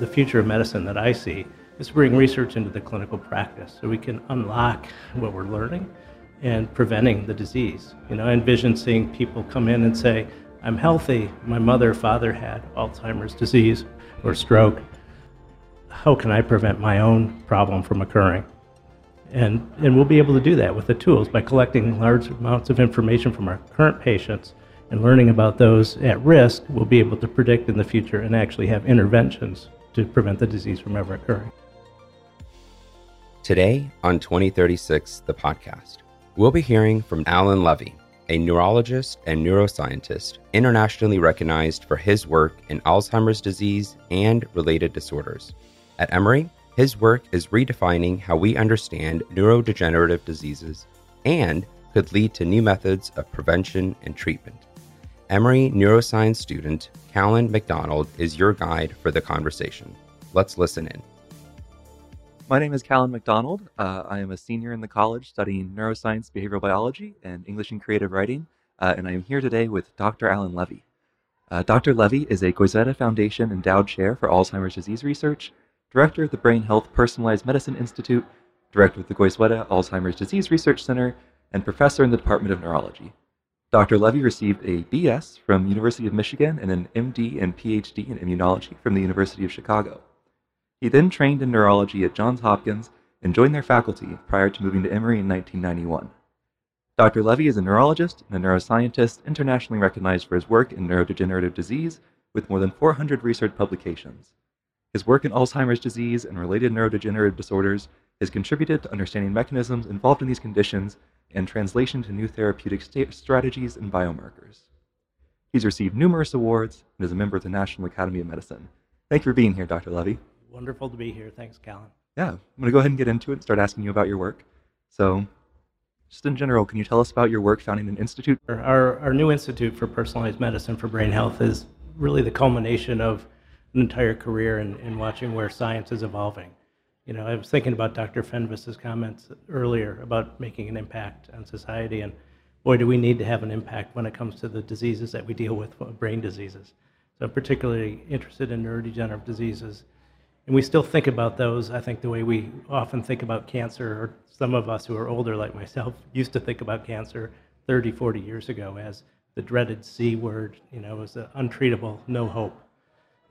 the future of medicine that I see is to bring research into the clinical practice so we can unlock what we're learning and preventing the disease. You know, I envision seeing people come in and say, I'm healthy. My mother, father had Alzheimer's disease or stroke. How can I prevent my own problem from occurring? And, and we'll be able to do that with the tools by collecting large amounts of information from our current patients and learning about those at risk. We'll be able to predict in the future and actually have interventions to prevent the disease from ever occurring. Today on 2036, the podcast, we'll be hearing from Allan Levey, a neurologist and neuroscientist internationally recognized for his work in Alzheimer's disease and related disorders. At Emory, his work is redefining how we understand neurodegenerative diseases and could lead to new methods of prevention and treatment. Emory neuroscience student Calen MacDonald is your guide for the conversation. Let's listen in. My name is Calen MacDonald. Uh, I am a senior in the college studying neuroscience, behavioral biology, and English and creative writing, uh, and I am here today with Dr. Allan Levey. Uh, Dr. Levey is a Goizueta Foundation Endowed Chair for Alzheimer's Disease Research Director of the Brain Health Personalized Medicine Institute, Director of the Goizueta Alzheimer's Disease Research Center, and Professor in the Department of Neurology. Dr. Levey received a BS from University of Michigan and an MD and PhD in immunology from the University of Chicago. He then trained in neurology at Johns Hopkins and joined their faculty prior to moving to Emory in 1991. Dr. Levey is a neurologist and a neuroscientist internationally recognized for his work in neurodegenerative disease with more than 400 research publications. His work in Alzheimer's disease and related neurodegenerative disorders has contributed to understanding mechanisms involved in these conditions and translation to new therapeutic strategies and biomarkers. He's received numerous awards and is a member of the National Academy of Medicine. Thank you for being here, Dr. Levey. Wonderful to be here. Thanks, Calen. Yeah, I'm going to go ahead and get into it and start asking you about your work. So, just in general, can you tell us about your work founding an institute? Our, our new Institute for Personalized Medicine for Brain Health is really the culmination of an entire career in, in watching where science is evolving. You know, I was thinking about Dr. Fenves's comments earlier about making an impact on society, and boy, do we need to have an impact when it comes to the diseases that we deal with, uh, brain diseases. So I'm particularly interested in neurodegenerative diseases. And we still think about those, I think, the way we often think about cancer, or some of us who are older, like myself, used to think about cancer 30, 40 years ago as the dreaded C word, you know, as untreatable, no hope.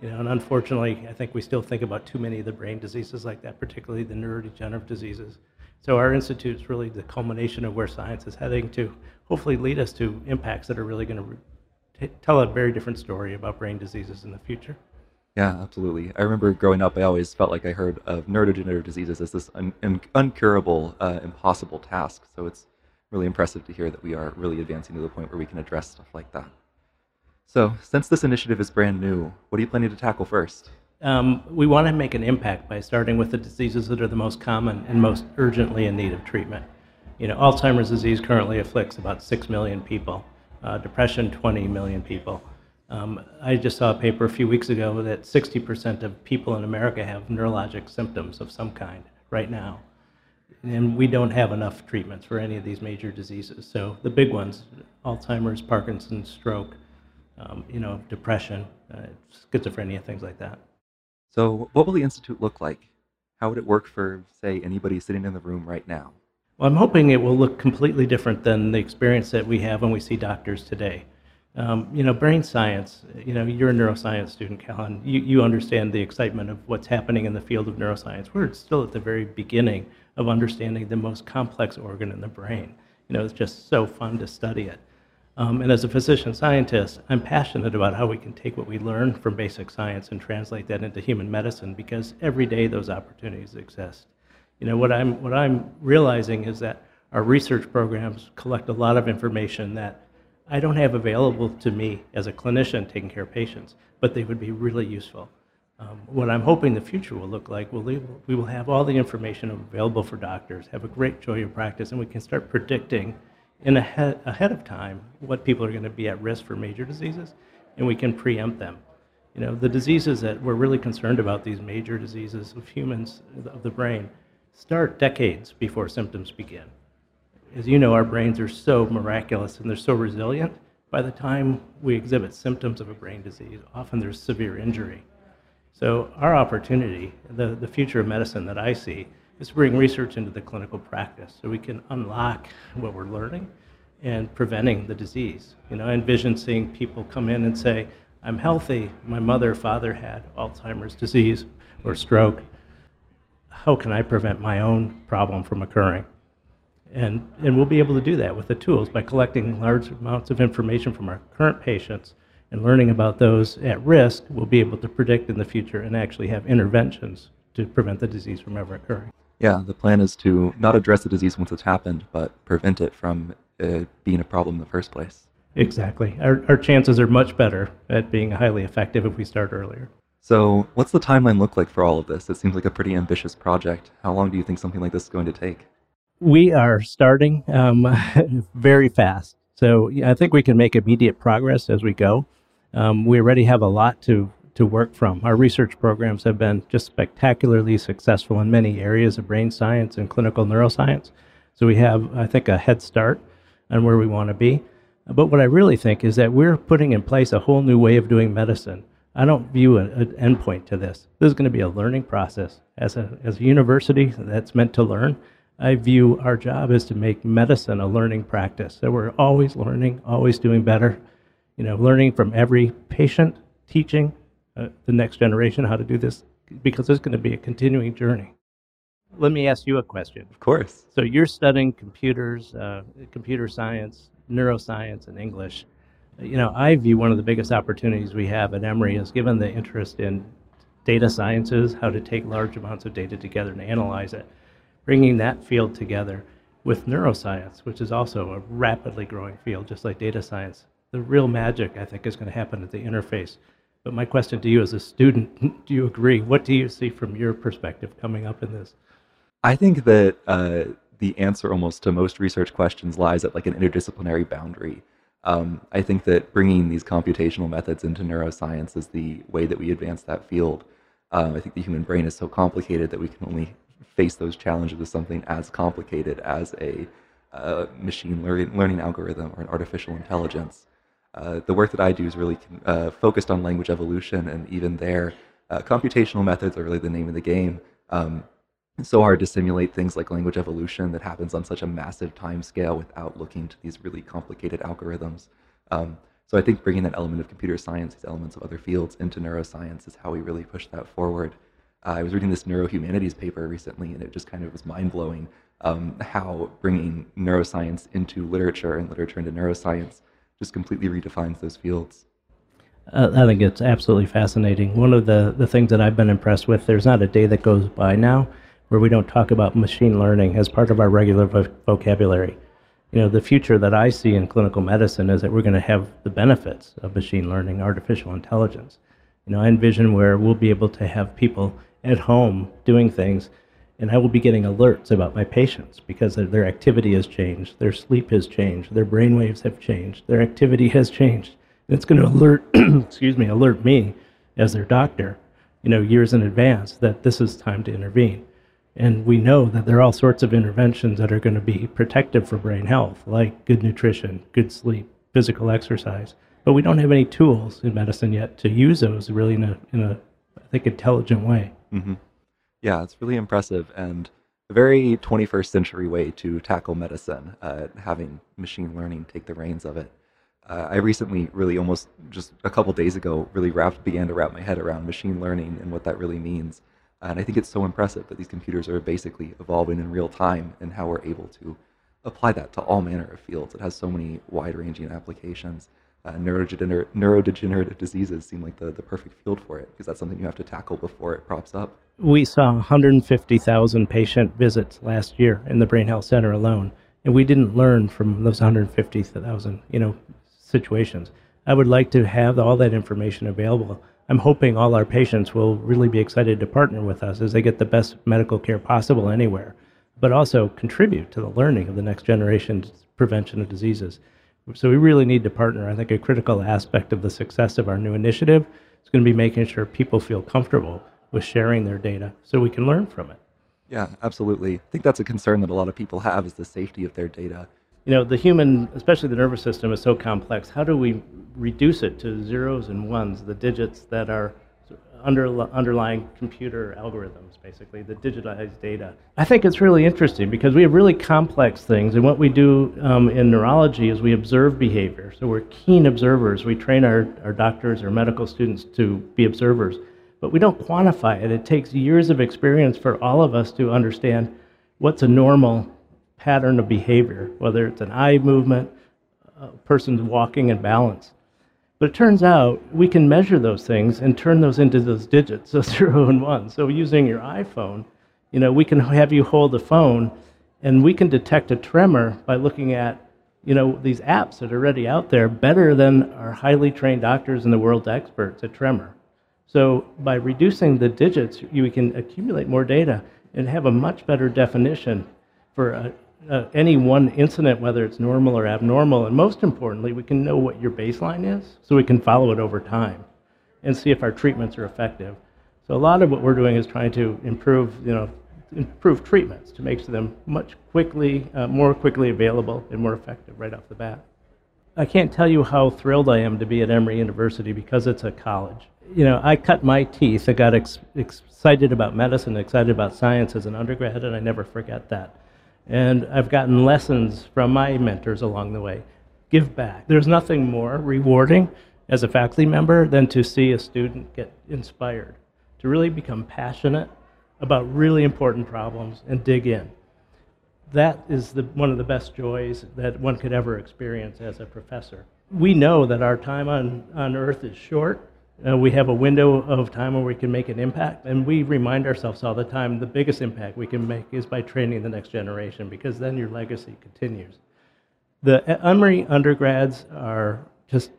You know, and unfortunately, I think we still think about too many of the brain diseases like that, particularly the neurodegenerative diseases. So our institute is really the culmination of where science is heading to hopefully lead us to impacts that are really going to tell a very different story about brain diseases in the future. Yeah, absolutely. I remember growing up, I always felt like I heard of neurodegenerative diseases as this un- un- uncurable, uh, impossible task. So it's really impressive to hear that we are really advancing to the point where we can address stuff like that. So, since this initiative is brand new, what are you planning to tackle first? Um, we want to make an impact by starting with the diseases that are the most common and most urgently in need of treatment. You know, Alzheimer's disease currently afflicts about 6 million people, uh, depression, 20 million people. Um, I just saw a paper a few weeks ago that 60% of people in America have neurologic symptoms of some kind right now. And we don't have enough treatments for any of these major diseases. So the big ones Alzheimer's, Parkinson's, stroke, um, you know, depression, uh, schizophrenia, things like that. So, what will the institute look like? How would it work for, say, anybody sitting in the room right now? Well, I'm hoping it will look completely different than the experience that we have when we see doctors today. Um, you know, brain science, you know, you're a neuroscience student, Calen. You, you understand the excitement of what's happening in the field of neuroscience. We're still at the very beginning of understanding the most complex organ in the brain. You know, it's just so fun to study it. Um, and as a physician scientist, I'm passionate about how we can take what we learn from basic science and translate that into human medicine because every day those opportunities exist. You know, what I'm, what I'm realizing is that our research programs collect a lot of information that I don't have available to me as a clinician taking care of patients, but they would be really useful. Um, what I'm hoping the future will look like, we'll, we will have all the information available for doctors, have a great joy of practice, and we can start predicting in ahead, ahead of time what people are going to be at risk for major diseases, and we can preempt them. You know, the diseases that we're really concerned about, these major diseases of humans, of the brain, start decades before symptoms begin. As you know, our brains are so miraculous and they're so resilient. By the time we exhibit symptoms of a brain disease, often there's severe injury. So our opportunity, the, the future of medicine that I see, is bring research into the clinical practice so we can unlock what we're learning and preventing the disease. You know, I envision seeing people come in and say, I'm healthy, my mother father had Alzheimer's disease or stroke. How can I prevent my own problem from occurring? And, and we'll be able to do that with the tools by collecting large amounts of information from our current patients and learning about those at risk, we'll be able to predict in the future and actually have interventions to prevent the disease from ever occurring. Yeah, the plan is to not address the disease once it's happened, but prevent it from uh, being a problem in the first place. Exactly. Our, our chances are much better at being highly effective if we start earlier. So, what's the timeline look like for all of this? It seems like a pretty ambitious project. How long do you think something like this is going to take? We are starting um, very fast. So, I think we can make immediate progress as we go. Um, we already have a lot to, to work from. Our research programs have been just spectacularly successful in many areas of brain science and clinical neuroscience. So, we have, I think, a head start on where we want to be. But what I really think is that we're putting in place a whole new way of doing medicine. I don't view an endpoint to this. This is going to be a learning process. As a, as a university that's meant to learn, I view our job as to make medicine a learning practice. So we're always learning, always doing better. You know, learning from every patient, teaching uh, the next generation how to do this, because it's going to be a continuing journey. Let me ask you a question. Of course. So you're studying computers, uh, computer science, neuroscience, and English. You know, I view one of the biggest opportunities we have at Emory is given the interest in data sciences, how to take large amounts of data together and analyze it, bringing that field together with neuroscience, which is also a rapidly growing field, just like data science. The real magic, I think, is going to happen at the interface. But my question to you as a student, do you agree? What do you see from your perspective coming up in this? I think that uh, the answer almost to most research questions lies at like an interdisciplinary boundary. Um, I think that bringing these computational methods into neuroscience is the way that we advance that field. Um, I think the human brain is so complicated that we can only face those challenges with something as complicated as a uh, machine learning, learning algorithm or an artificial intelligence. Uh, the work that I do is really uh, focused on language evolution, and even there, uh, computational methods are really the name of the game. Um, it's so hard to simulate things like language evolution that happens on such a massive time scale without looking to these really complicated algorithms. Um, so I think bringing that element of computer science, these elements of other fields into neuroscience is how we really push that forward. Uh, I was reading this neurohumanities paper recently, and it just kind of was mind blowing um, how bringing neuroscience into literature and literature into neuroscience just completely redefines those fields. Uh, I think it's absolutely fascinating. One of the, the things that I've been impressed with, there's not a day that goes by now where we don't talk about machine learning as part of our regular vo- vocabulary. You know, the future that I see in clinical medicine is that we're going to have the benefits of machine learning, artificial intelligence. You know, I envision where we'll be able to have people at home doing things, and I will be getting alerts about my patients because their activity has changed, their sleep has changed, their brain waves have changed, their activity has changed. And it's going to alert, excuse me, alert me as their doctor, you know, years in advance that this is time to intervene. And we know that there are all sorts of interventions that are going to be protective for brain health, like good nutrition, good sleep, physical exercise. But we don't have any tools in medicine yet to use those really in a, in a I think, intelligent way. Mm-hmm. Yeah, it's really impressive and a very 21st century way to tackle medicine, uh, having machine learning take the reins of it. Uh, I recently, really almost just a couple days ago, really wrapped, began to wrap my head around machine learning and what that really means. And I think it's so impressive that these computers are basically evolving in real time and how we're able to apply that to all manner of fields. It has so many wide ranging applications. Uh, neurodegener- neurodegenerative diseases seem like the, the perfect field for it because that's something you have to tackle before it props up. We saw 150,000 patient visits last year in the Brain Health Center alone, and we didn't learn from those 150,000 you know situations. I would like to have all that information available I'm hoping all our patients will really be excited to partner with us as they get the best medical care possible anywhere, but also contribute to the learning of the next generation's prevention of diseases. So we really need to partner. I think a critical aspect of the success of our new initiative is going to be making sure people feel comfortable with sharing their data so we can learn from it. Yeah, absolutely. I think that's a concern that a lot of people have is the safety of their data you know, the human, especially the nervous system, is so complex. How do we reduce it to zeros and ones, the digits that are under, underlying computer algorithms, basically, the digitized data. I think it's really interesting because we have really complex things, and what we do um, in neurology is we observe behavior. So we're keen observers. We train our, our doctors or medical students to be observers, but we don't quantify it. It takes years of experience for all of us to understand what's a normal pattern of behavior, whether it's an eye movement, a person's walking and balance. But it turns out we can measure those things and turn those into those digits, so zero and one. So using your iPhone, you know, we can have you hold the phone and we can detect a tremor by looking at, you know, these apps that are already out there better than our highly trained doctors and the world's experts at tremor. So by reducing the digits, you can accumulate more data and have a much better definition for a, uh, any one incident, whether it's normal or abnormal, and most importantly, we can know what your baseline is so we can follow it over time and see if our treatments are effective. So a lot of what we're doing is trying to improve, you know, improve treatments to make them much quickly, uh, more quickly available and more effective right off the bat. I can't tell you how thrilled I am to be at Emory University because it's a college. You know, I cut my teeth. I got ex- excited about medicine, excited about science as an undergrad, and I never forget that. And I've gotten lessons from my mentors along the way. Give back. There's nothing more rewarding as a faculty member than to see a student get inspired, to really become passionate about really important problems and dig in. That is the, one of the best joys that one could ever experience as a professor. We know that our time on, on earth is short, uh, we have a window of time where we can make an impact, and we remind ourselves all the time the biggest impact we can make is by training the next generation, because then your legacy continues. The Emory undergrads are just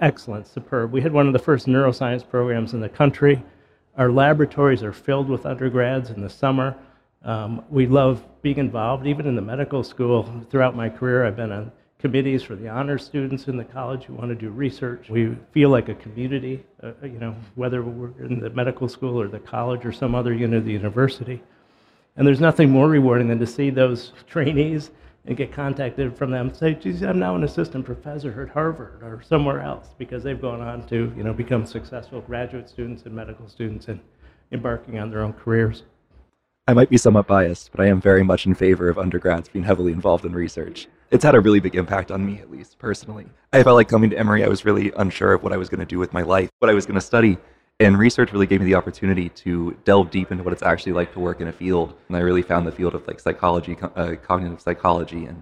excellent, superb. We had one of the first neuroscience programs in the country. Our laboratories are filled with undergrads in the summer. Um, we love being involved, even in the medical school. Throughout my career, I've been on committees for the honor students in the college who want to do research. We feel like a community, uh, you know, whether we're in the medical school or the college or some other unit of the university. And there's nothing more rewarding than to see those trainees and get contacted from them say, geez, I'm now an assistant professor at Harvard or somewhere else because they've gone on to, you know, become successful graduate students and medical students and embarking on their own careers. I might be somewhat biased, but I am very much in favor of undergrads being heavily involved in research it's had a really big impact on me, at least personally. I felt like coming to Emory, I was really unsure of what I was going to do with my life, what I was going to study. And research really gave me the opportunity to delve deep into what it's actually like to work in a field. And I really found the field of like psychology, uh, cognitive psychology, and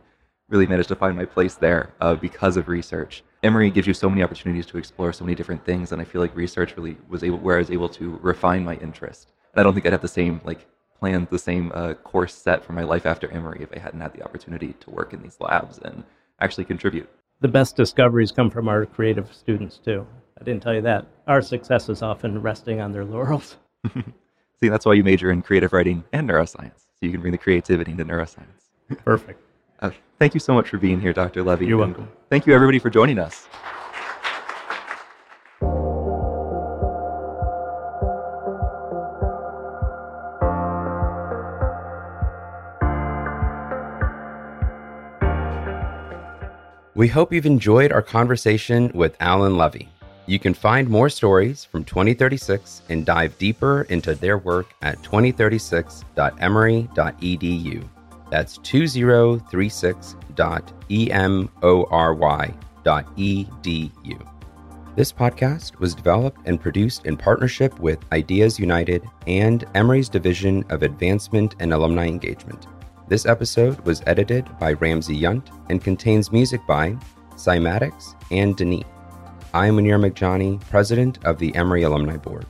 really managed to find my place there uh, because of research. Emory gives you so many opportunities to explore so many different things, and I feel like research really was able where I was able to refine my interest. And I don't think I'd have the same like planned the same uh, course set for my life after Emory if I hadn't had the opportunity to work in these labs and actually contribute. The best discoveries come from our creative students, too. I didn't tell you that. Our success is often resting on their laurels. See, that's why you major in creative writing and neuroscience, so you can bring the creativity into neuroscience. Perfect. Uh, thank you so much for being here, Dr. Levey. You're welcome. Thank you, everybody, for joining us. We hope you've enjoyed our conversation with Allan Levey. You can find more stories from 2036 and dive deeper into their work at 2036.emory.edu. That's 2036.emory.edu. This podcast was developed and produced in partnership with Ideas United and Emory's Division of Advancement and Alumni Engagement. This episode was edited by Ramsey Yunt and contains music by Cymatics and Denis. I am Munir Meghjani, president of the Emory Alumni Board.